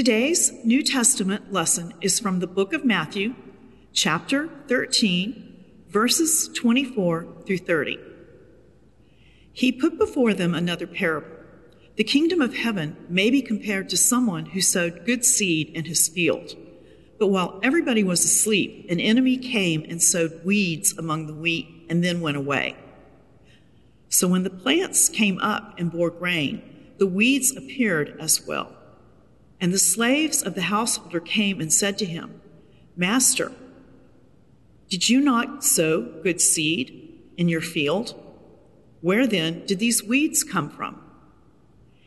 Today's New Testament lesson is from the book of Matthew, chapter 13, verses 24 through 30. He put before them another parable. The kingdom of heaven may be compared to someone who sowed good seed in his field. But while everybody was asleep, an enemy came and sowed weeds among the wheat and then went away. So when the plants came up and bore grain, the weeds appeared as well. And the slaves of the householder came and said to him, Master, did you not sow good seed in your field? Where then did these weeds come from?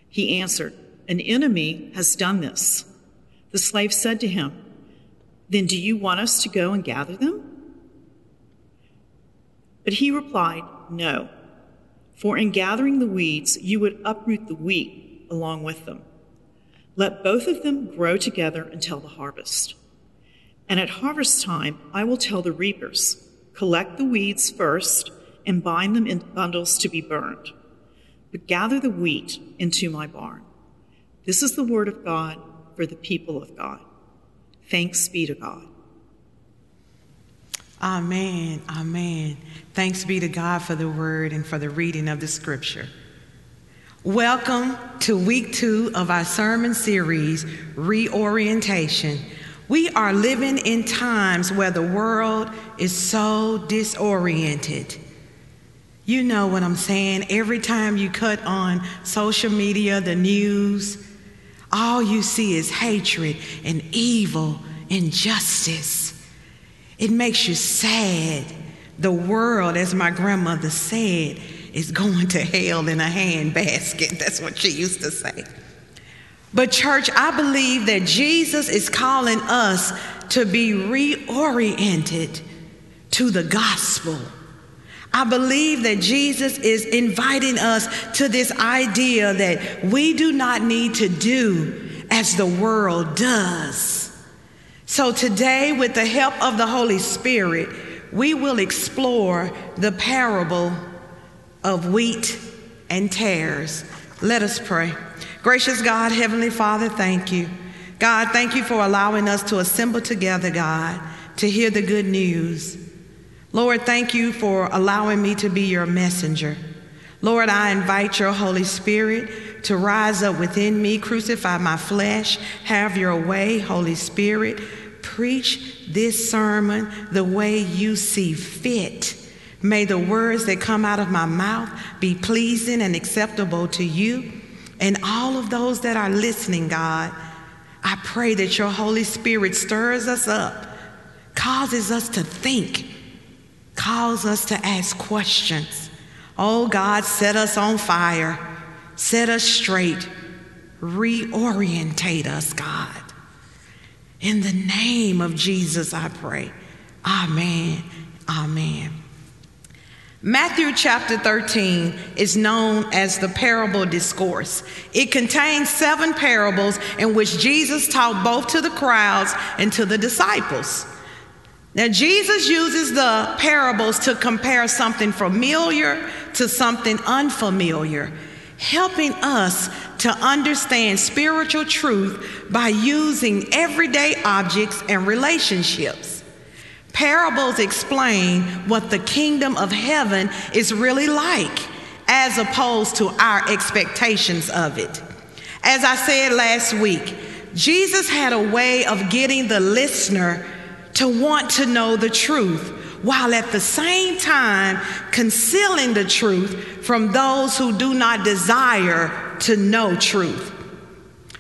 He answered, An enemy has done this. The slave said to him, Then do you want us to go and gather them? But he replied, No, for in gathering the weeds, you would uproot the wheat along with them. Let both of them grow together until the harvest. And at harvest time, I will tell the reapers collect the weeds first and bind them in bundles to be burned, but gather the wheat into my barn. This is the word of God for the people of God. Thanks be to God. Amen. Amen. Thanks be to God for the word and for the reading of the scripture. Welcome to week two of our sermon series, Reorientation. We are living in times where the world is so disoriented. You know what I'm saying. Every time you cut on social media, the news, all you see is hatred and evil, injustice. It makes you sad. The world, as my grandmother said, is going to hell in a handbasket. That's what she used to say. But, church, I believe that Jesus is calling us to be reoriented to the gospel. I believe that Jesus is inviting us to this idea that we do not need to do as the world does. So, today, with the help of the Holy Spirit, we will explore the parable of wheat and tares. Let us pray. Gracious God, Heavenly Father, thank you. God, thank you for allowing us to assemble together, God, to hear the good news. Lord, thank you for allowing me to be your messenger. Lord, I invite your Holy Spirit to rise up within me, crucify my flesh, have your way, Holy Spirit. Preach this sermon the way you see fit. May the words that come out of my mouth be pleasing and acceptable to you and all of those that are listening, God. I pray that your Holy Spirit stirs us up, causes us to think, calls us to ask questions. Oh God, set us on fire, set us straight, reorientate us, God. In the name of Jesus, I pray. Amen. Amen. Matthew chapter 13 is known as the parable discourse. It contains seven parables in which Jesus taught both to the crowds and to the disciples. Now, Jesus uses the parables to compare something familiar to something unfamiliar, helping us to understand spiritual truth by using everyday objects and relationships. Parables explain what the kingdom of heaven is really like, as opposed to our expectations of it. As I said last week, Jesus had a way of getting the listener to want to know the truth, while at the same time concealing the truth from those who do not desire to know truth.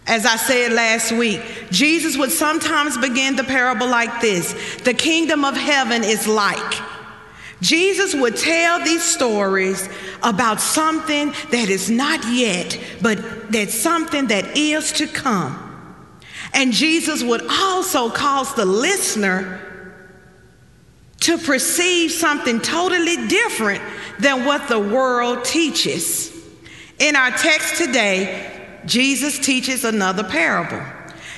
As I said last week, Jesus would sometimes begin the parable like this The kingdom of heaven is like. Jesus would tell these stories about something that is not yet, but that's something that is to come. And Jesus would also cause the listener to perceive something totally different than what the world teaches. In our text today, Jesus teaches another parable.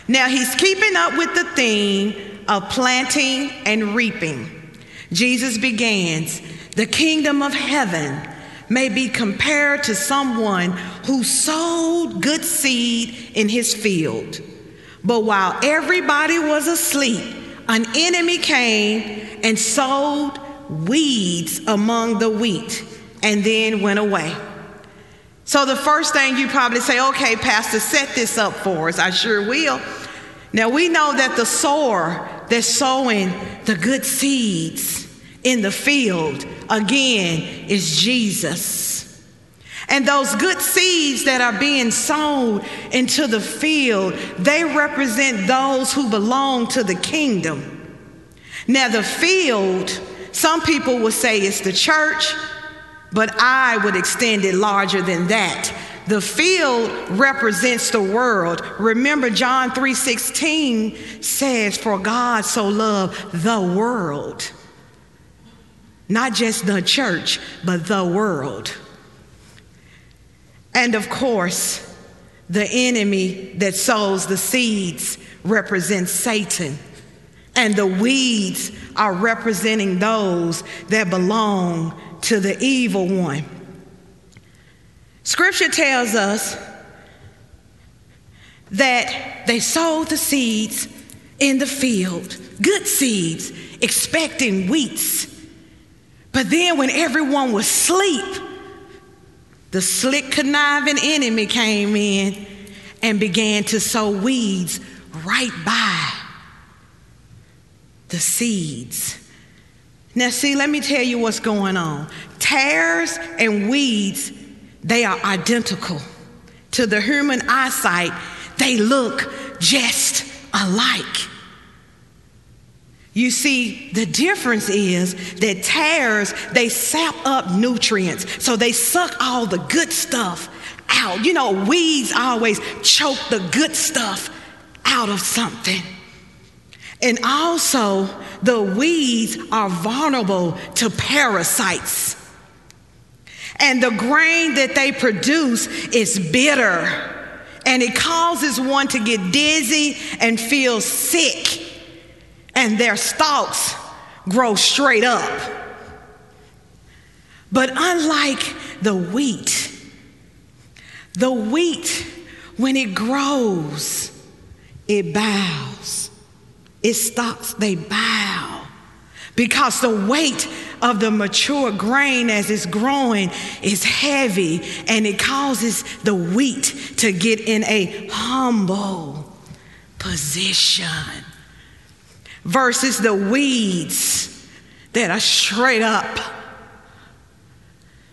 Now he's keeping up with the theme of planting and reaping. Jesus begins, The kingdom of heaven may be compared to someone who sowed good seed in his field. But while everybody was asleep, an enemy came and sowed weeds among the wheat and then went away. So, the first thing you probably say, okay, Pastor, set this up for us. I sure will. Now, we know that the sower that's sowing the good seeds in the field, again, is Jesus. And those good seeds that are being sown into the field, they represent those who belong to the kingdom. Now, the field, some people will say it's the church, but I would extend it larger than that. The field represents the world. Remember John 3:16 says for God so loved the world. Not just the church, but the world. And of course, the enemy that sows the seeds represents Satan. And the weeds are representing those that belong to the evil one. Scripture tells us that they sowed the seeds in the field, good seeds, expecting wheats. But then when everyone was asleep, the slick, conniving enemy came in and began to sow weeds right by the seeds. Now, see, let me tell you what's going on. Tares and weeds, they are identical. To the human eyesight, they look just alike. You see, the difference is that tares, they sap up nutrients. So they suck all the good stuff out. You know, weeds always choke the good stuff out of something. And also, the weeds are vulnerable to parasites. And the grain that they produce is bitter. And it causes one to get dizzy and feel sick and their stalks grow straight up. But unlike the wheat, the wheat, when it grows, it bows. Its stalks, they bow. Because the weight of the mature grain as it's growing is heavy and it causes the wheat to get in a humble position versus the weeds that are straight up.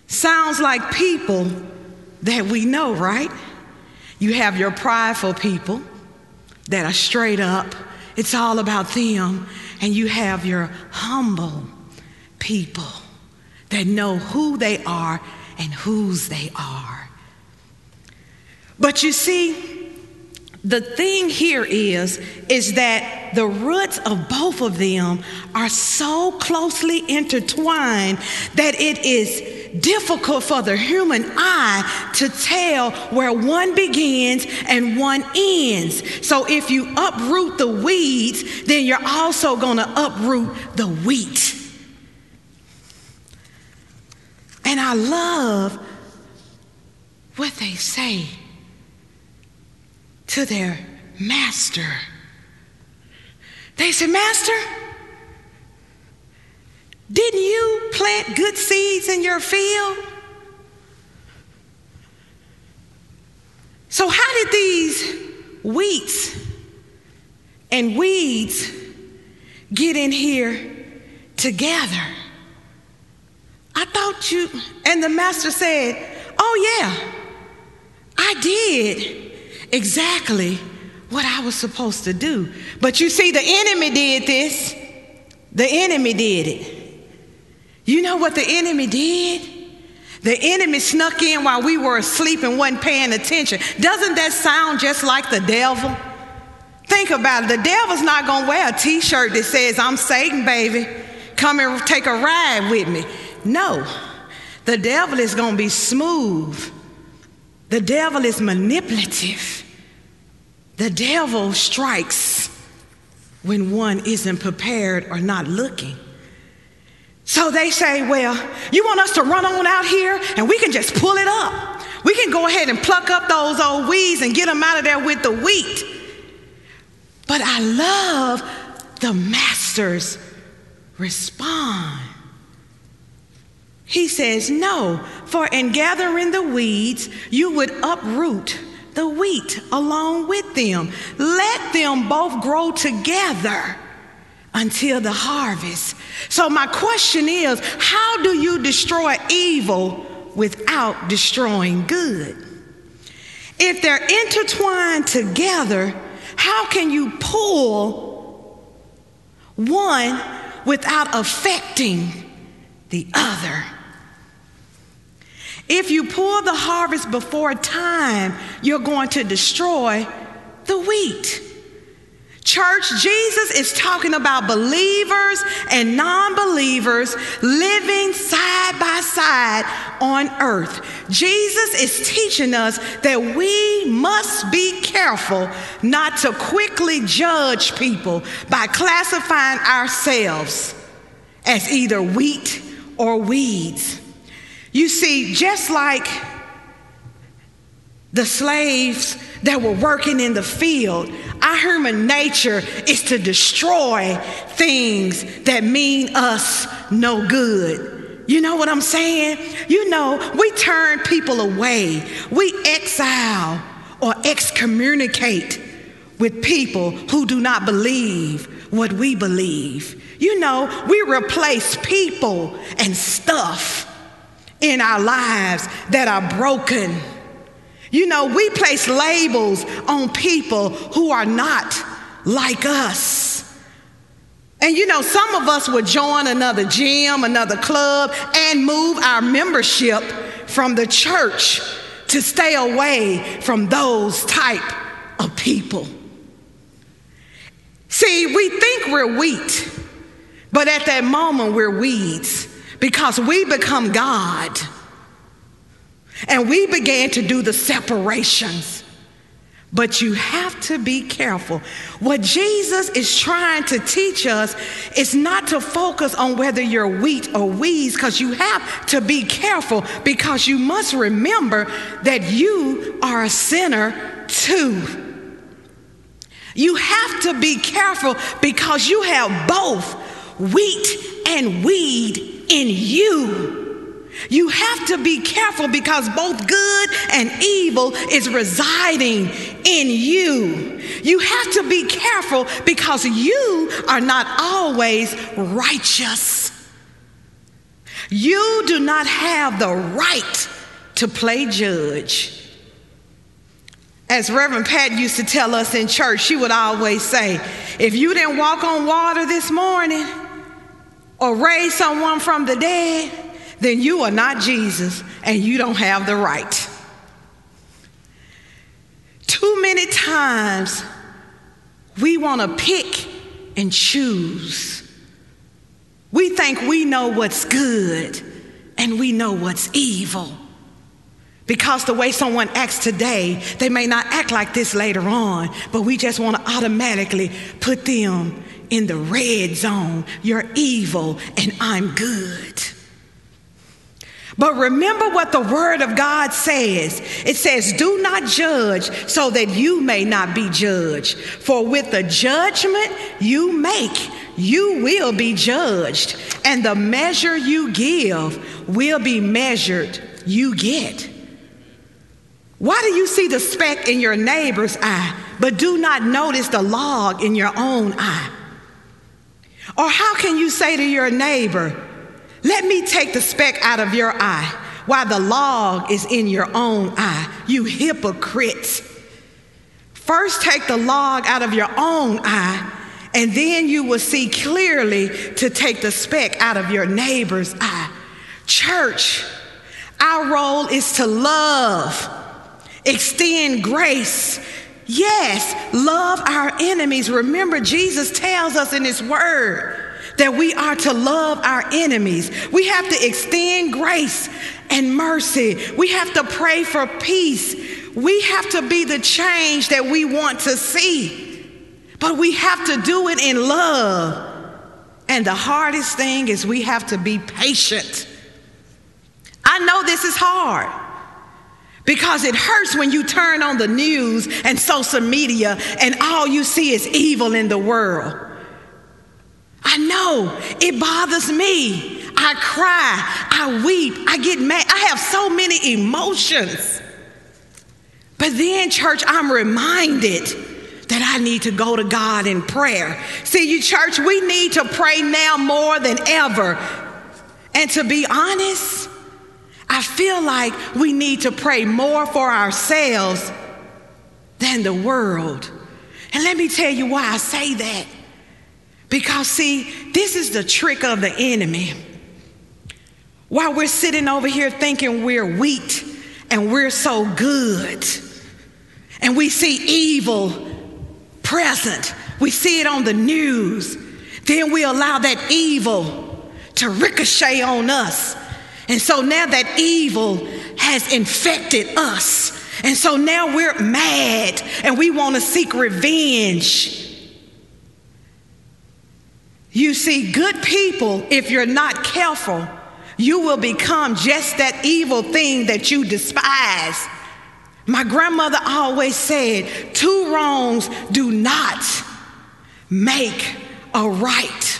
Sounds like people that we know, right? You have your prideful people that are straight up, it's all about them. And you have your humble people that know who they are and whose they are. But you see, the thing here is is that the roots of both of them are so closely intertwined that it is difficult for the human eye to tell where one begins and one ends. So if you uproot the weeds, then you're also going to uproot the wheat. And I love what they say to their master. They said, Master, didn't you plant good seeds in your field? So, how did these wheats and weeds get in here together? I thought you, and the master said, Oh, yeah, I did exactly what I was supposed to do. But you see, the enemy did this. The enemy did it. You know what the enemy did? The enemy snuck in while we were asleep and wasn't paying attention. Doesn't that sound just like the devil? Think about it. The devil's not going to wear a t shirt that says, I'm Satan, baby. Come and take a ride with me. No. The devil is going to be smooth. The devil is manipulative. The devil strikes when one isn't prepared or not looking. So they say, Well, you want us to run on out here and we can just pull it up. We can go ahead and pluck up those old weeds and get them out of there with the wheat. But I love the master's response. He says, No, for in gathering the weeds, you would uproot the wheat along with them. Let them both grow together until the harvest. So, my question is how do you destroy evil without destroying good? If they're intertwined together, how can you pull one without affecting the other? If you pull the harvest before time, you're going to destroy the wheat. Church, Jesus is talking about believers and non believers living side by side on earth. Jesus is teaching us that we must be careful not to quickly judge people by classifying ourselves as either wheat or weeds. You see, just like the slaves that were working in the field, our human nature is to destroy things that mean us no good. You know what I'm saying? You know, we turn people away, we exile or excommunicate with people who do not believe what we believe. You know, we replace people and stuff in our lives that are broken. You know, we place labels on people who are not like us. And you know, some of us would join another gym, another club, and move our membership from the church to stay away from those type of people. See, we think we're wheat, but at that moment we're weeds because we become God. And we began to do the separations. But you have to be careful. What Jesus is trying to teach us is not to focus on whether you're wheat or weeds, because you have to be careful, because you must remember that you are a sinner too. You have to be careful because you have both wheat and weed in you. You have to be careful because both good and evil is residing in you. You have to be careful because you are not always righteous. You do not have the right to play judge. As Reverend Pat used to tell us in church, she would always say, If you didn't walk on water this morning, or raise someone from the dead, then you are not Jesus and you don't have the right. Too many times we want to pick and choose. We think we know what's good and we know what's evil. Because the way someone acts today, they may not act like this later on, but we just want to automatically put them in the red zone. You're evil and I'm good. But remember what the word of God says. It says, Do not judge so that you may not be judged. For with the judgment you make, you will be judged. And the measure you give will be measured you get. Why do you see the speck in your neighbor's eye, but do not notice the log in your own eye? Or how can you say to your neighbor, Let me take the speck out of your eye while the log is in your own eye? You hypocrites. First, take the log out of your own eye, and then you will see clearly to take the speck out of your neighbor's eye. Church, our role is to love, extend grace, Yes, love our enemies. Remember, Jesus tells us in His Word that we are to love our enemies. We have to extend grace and mercy. We have to pray for peace. We have to be the change that we want to see. But we have to do it in love. And the hardest thing is we have to be patient. I know this is hard. Because it hurts when you turn on the news and social media and all you see is evil in the world. I know it bothers me. I cry, I weep, I get mad. I have so many emotions. But then, church, I'm reminded that I need to go to God in prayer. See, you, church, we need to pray now more than ever. And to be honest, I feel like we need to pray more for ourselves than the world. And let me tell you why I say that. Because, see, this is the trick of the enemy. While we're sitting over here thinking we're weak and we're so good, and we see evil present, we see it on the news, then we allow that evil to ricochet on us and so now that evil has infected us. And so now we're mad and we want to seek revenge. You see, good people, if you're not careful, you will become just that evil thing that you despise. My grandmother always said, two wrongs do not make a right.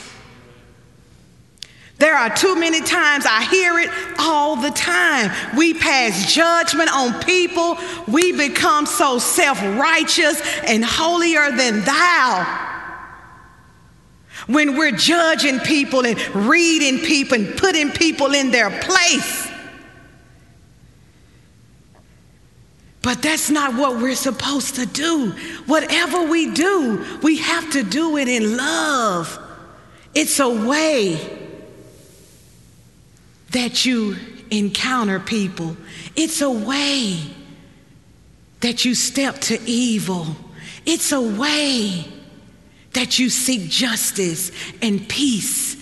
There are too many times I hear it all the time. We pass judgment on people. We become so self righteous and holier than thou. When we're judging people and reading people and putting people in their place. But that's not what we're supposed to do. Whatever we do, we have to do it in love. It's a way that you encounter people, it's a way that you step to evil. It's a way that you seek justice and peace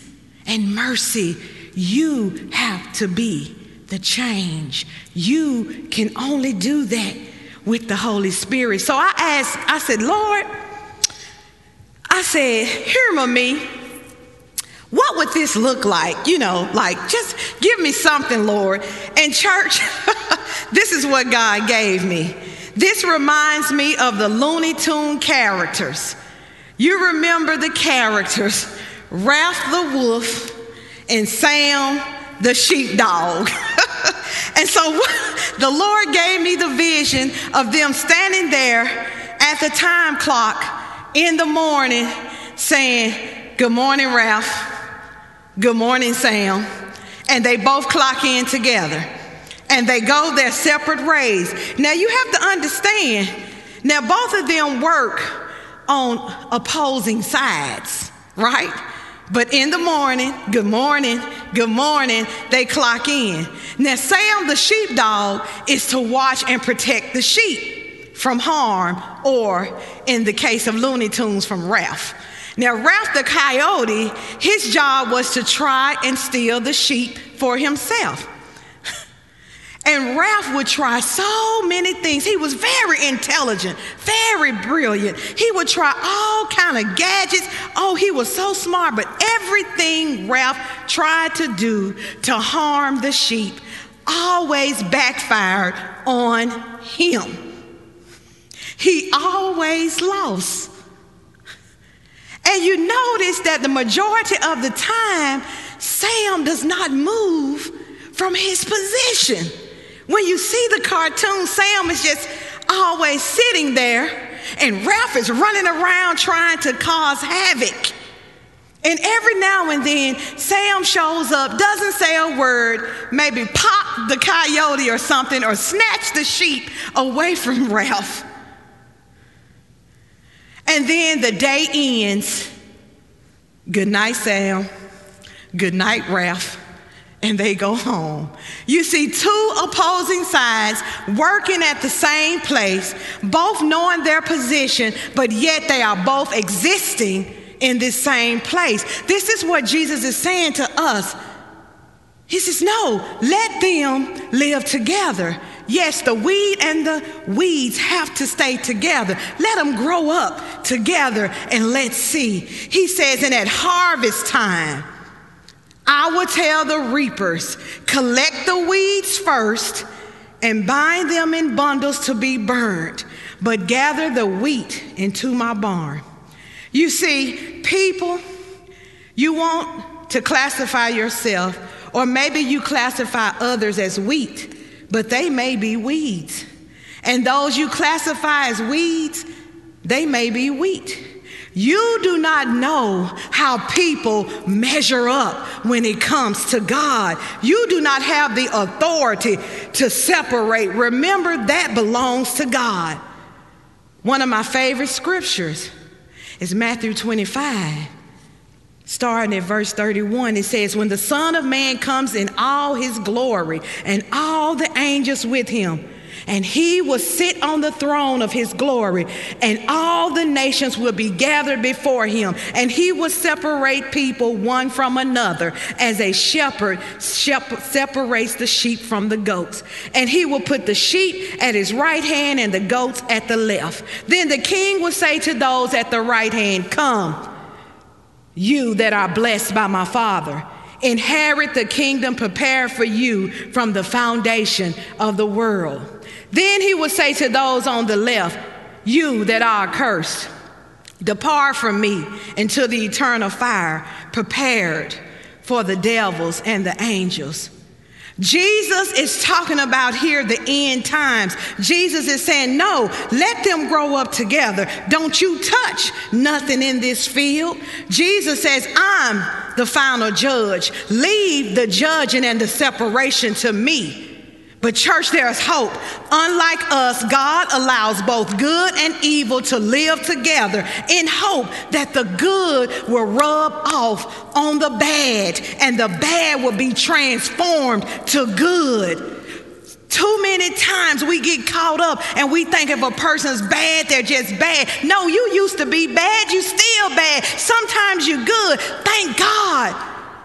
and mercy. You have to be the change. You can only do that with the Holy Spirit. So I asked, I said, Lord, I said, hear me what would this look like? You know, like just give me something, Lord. And church, this is what God gave me. This reminds me of the Looney Tune characters. You remember the characters Ralph the Wolf and Sam the Sheepdog. and so the Lord gave me the vision of them standing there at the time clock in the morning saying, Good morning, Ralph. Good morning, Sam. And they both clock in together and they go their separate ways. Now you have to understand, now both of them work on opposing sides, right? But in the morning, good morning, good morning, they clock in. Now, Sam the sheepdog is to watch and protect the sheep from harm, or in the case of Looney Tunes, from Ralph. Now, Ralph the coyote, his job was to try and steal the sheep for himself. And Ralph would try so many things. He was very intelligent, very brilliant. He would try all kind of gadgets. Oh, he was so smart, but everything Ralph tried to do to harm the sheep always backfired on him. He always lost. And you notice that the majority of the time, Sam does not move from his position. When you see the cartoon, Sam is just always sitting there, and Ralph is running around trying to cause havoc. And every now and then, Sam shows up, doesn't say a word, maybe pop the coyote or something, or snatch the sheep away from Ralph. And then the day ends. Good night, Sam. Good night, Ralph. And they go home. You see two opposing sides working at the same place, both knowing their position, but yet they are both existing in this same place. This is what Jesus is saying to us. He says, No, let them live together. Yes, the weed and the weeds have to stay together. Let them grow up together and let's see. He says, and at harvest time, I will tell the reapers, collect the weeds first and bind them in bundles to be burned, but gather the wheat into my barn. You see, people, you want to classify yourself, or maybe you classify others as wheat, but they may be weeds. And those you classify as weeds, they may be wheat. You do not know how people measure up when it comes to God. You do not have the authority to separate. Remember, that belongs to God. One of my favorite scriptures is Matthew 25. Starting at verse 31, it says, When the Son of Man comes in all his glory and all the angels with him, and he will sit on the throne of his glory, and all the nations will be gathered before him, and he will separate people one from another, as a shepherd separates the sheep from the goats. And he will put the sheep at his right hand and the goats at the left. Then the king will say to those at the right hand, Come, you that are blessed by my Father inherit the kingdom prepared for you from the foundation of the world. Then he would say to those on the left, You that are cursed, depart from me into the eternal fire prepared for the devils and the angels. Jesus is talking about here the end times. Jesus is saying, No, let them grow up together. Don't you touch nothing in this field. Jesus says, I'm the final judge. Leave the judging and the separation to me. But, church, there's hope. Unlike us, God allows both good and evil to live together in hope that the good will rub off on the bad and the bad will be transformed to good. Too many times we get caught up and we think if a person's bad, they're just bad. No, you used to be bad, you still bad. Sometimes you're good. Thank God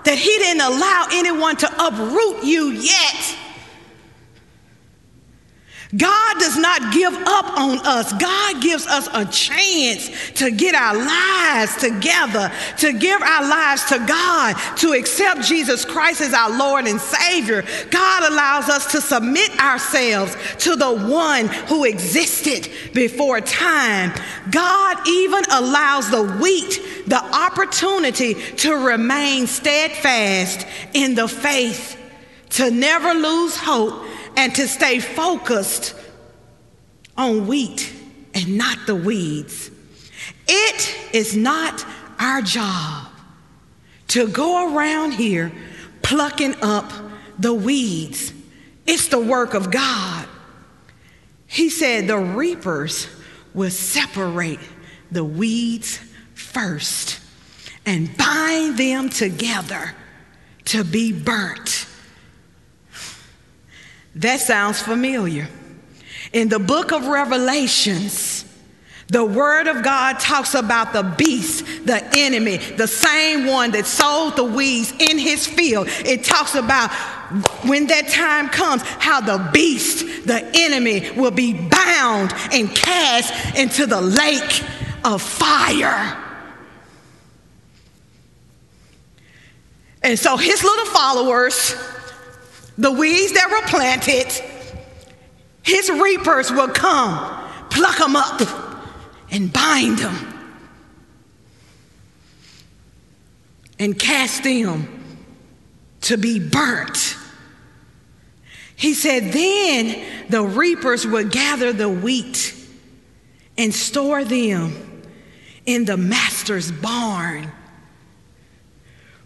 that He didn't allow anyone to uproot you yet. God does not give up on us. God gives us a chance to get our lives together, to give our lives to God, to accept Jesus Christ as our Lord and Savior. God allows us to submit ourselves to the one who existed before time. God even allows the wheat the opportunity to remain steadfast in the faith, to never lose hope and to stay focused on wheat and not the weeds. It is not our job to go around here plucking up the weeds. It's the work of God. He said the reapers will separate the weeds first and bind them together to be burnt. That sounds familiar. In the book of Revelations, the word of God talks about the beast, the enemy, the same one that sowed the weeds in his field. It talks about when that time comes, how the beast, the enemy, will be bound and cast into the lake of fire. And so his little followers, the weeds that were planted, his reapers will come, pluck them up, and bind them, and cast them to be burnt. He said, Then the reapers would gather the wheat and store them in the master's barn.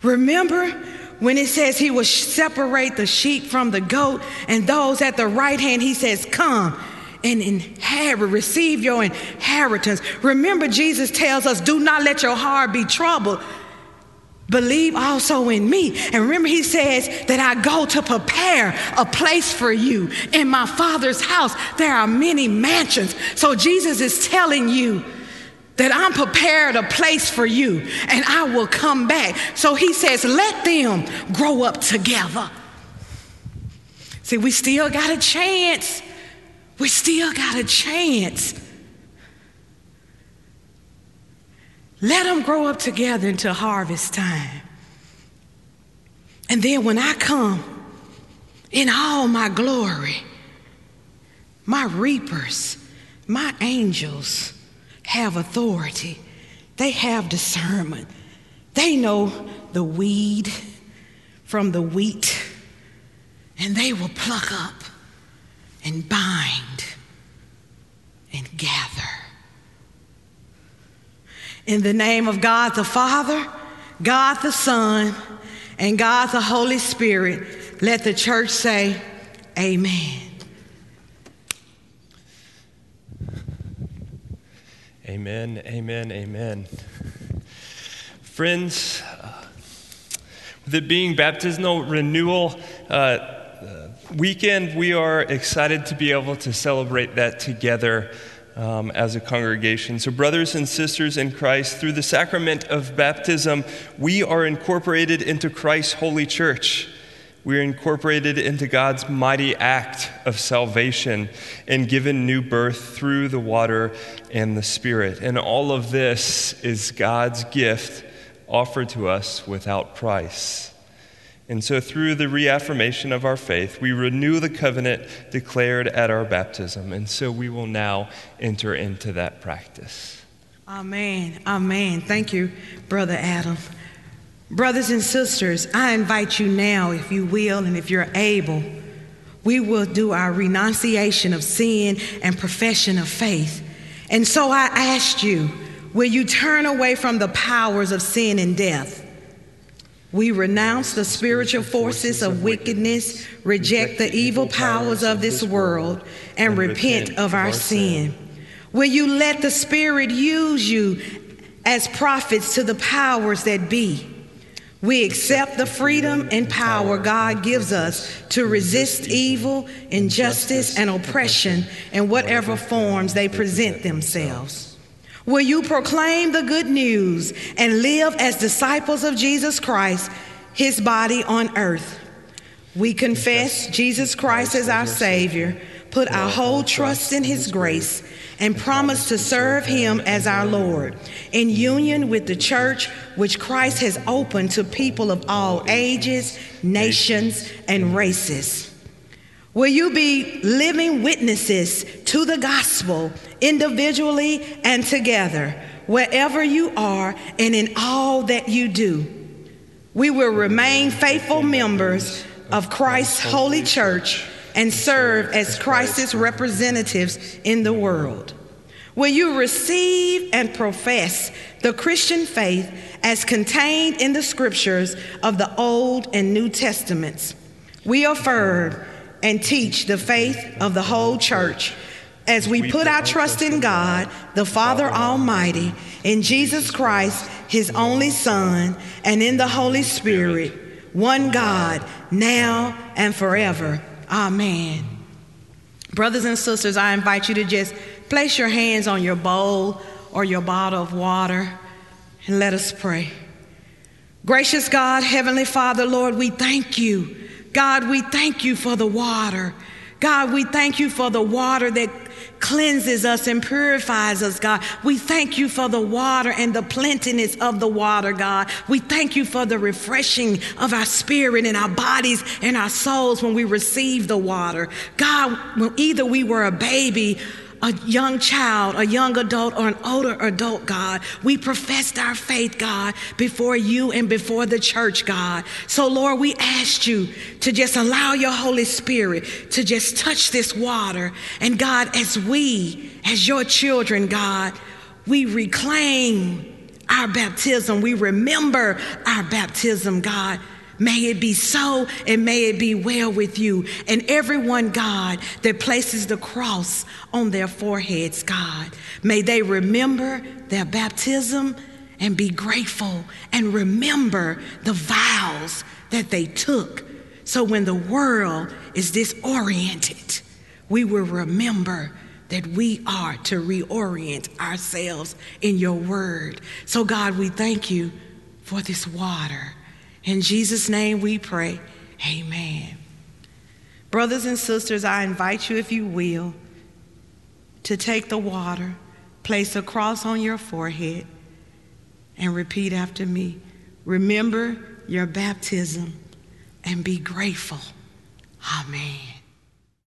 Remember when it says he will separate the sheep from the goat, and those at the right hand, he says, Come and inherit, receive your inheritance. Remember, Jesus tells us, Do not let your heart be troubled. Believe also in me. And remember, he says that I go to prepare a place for you. In my Father's house, there are many mansions. So Jesus is telling you, that I'm prepared a place for you and I will come back. So he says, let them grow up together. See, we still got a chance. We still got a chance. Let them grow up together until harvest time. And then when I come in all my glory, my reapers, my angels have authority. They have discernment. They know the weed from the wheat, and they will pluck up and bind and gather. In the name of God the Father, God the Son, and God the Holy Spirit, let the church say, Amen. Amen, amen, amen. Friends, uh, with it being baptismal renewal uh, weekend, we are excited to be able to celebrate that together um, as a congregation. So, brothers and sisters in Christ, through the sacrament of baptism, we are incorporated into Christ's holy church. We are incorporated into God's mighty act of salvation and given new birth through the water and the Spirit. And all of this is God's gift offered to us without price. And so, through the reaffirmation of our faith, we renew the covenant declared at our baptism. And so, we will now enter into that practice. Amen. Amen. Thank you, Brother Adam. Brothers and sisters, I invite you now, if you will and if you're able, we will do our renunciation of sin and profession of faith. And so I asked you, will you turn away from the powers of sin and death? We renounce the spiritual forces of wickedness, reject the evil powers of this world, and repent of our sin. Will you let the Spirit use you as prophets to the powers that be? We accept the freedom and power God gives us to resist evil, injustice, and oppression in whatever forms they present themselves. Will you proclaim the good news and live as disciples of Jesus Christ, his body on earth? We confess Jesus Christ as our Savior, put our whole trust in his grace, and promise to serve him as our Lord in union with the church which Christ has opened to people of all ages, nations, and races. Will you be living witnesses to the gospel individually and together, wherever you are and in all that you do? We will remain faithful members of Christ's holy church and serve as Christ's representatives in the world? Will you receive and profess the Christian faith as contained in the scriptures of the Old and New Testaments? We affirm and teach the faith of the whole church as we put our trust in God, the Father Almighty, in Jesus Christ, his only Son, and in the Holy Spirit, one God, now and forever. Amen. Brothers and sisters, I invite you to just place your hands on your bowl or your bottle of water and let us pray. Gracious God, Heavenly Father, Lord, we thank you. God, we thank you for the water. God, we thank you for the water that cleanses us and purifies us, God. We thank you for the water and the plentiness of the water, God. We thank you for the refreshing of our spirit and our bodies and our souls when we receive the water. God, when either we were a baby a young child, a young adult, or an older adult, God. We professed our faith, God, before you and before the church, God. So, Lord, we asked you to just allow your Holy Spirit to just touch this water. And, God, as we, as your children, God, we reclaim our baptism. We remember our baptism, God. May it be so and may it be well with you. And everyone, God, that places the cross on their foreheads, God, may they remember their baptism and be grateful and remember the vows that they took. So when the world is disoriented, we will remember that we are to reorient ourselves in your word. So, God, we thank you for this water. In Jesus' name we pray. Amen. Brothers and sisters, I invite you, if you will, to take the water, place a cross on your forehead, and repeat after me. Remember your baptism and be grateful. Amen.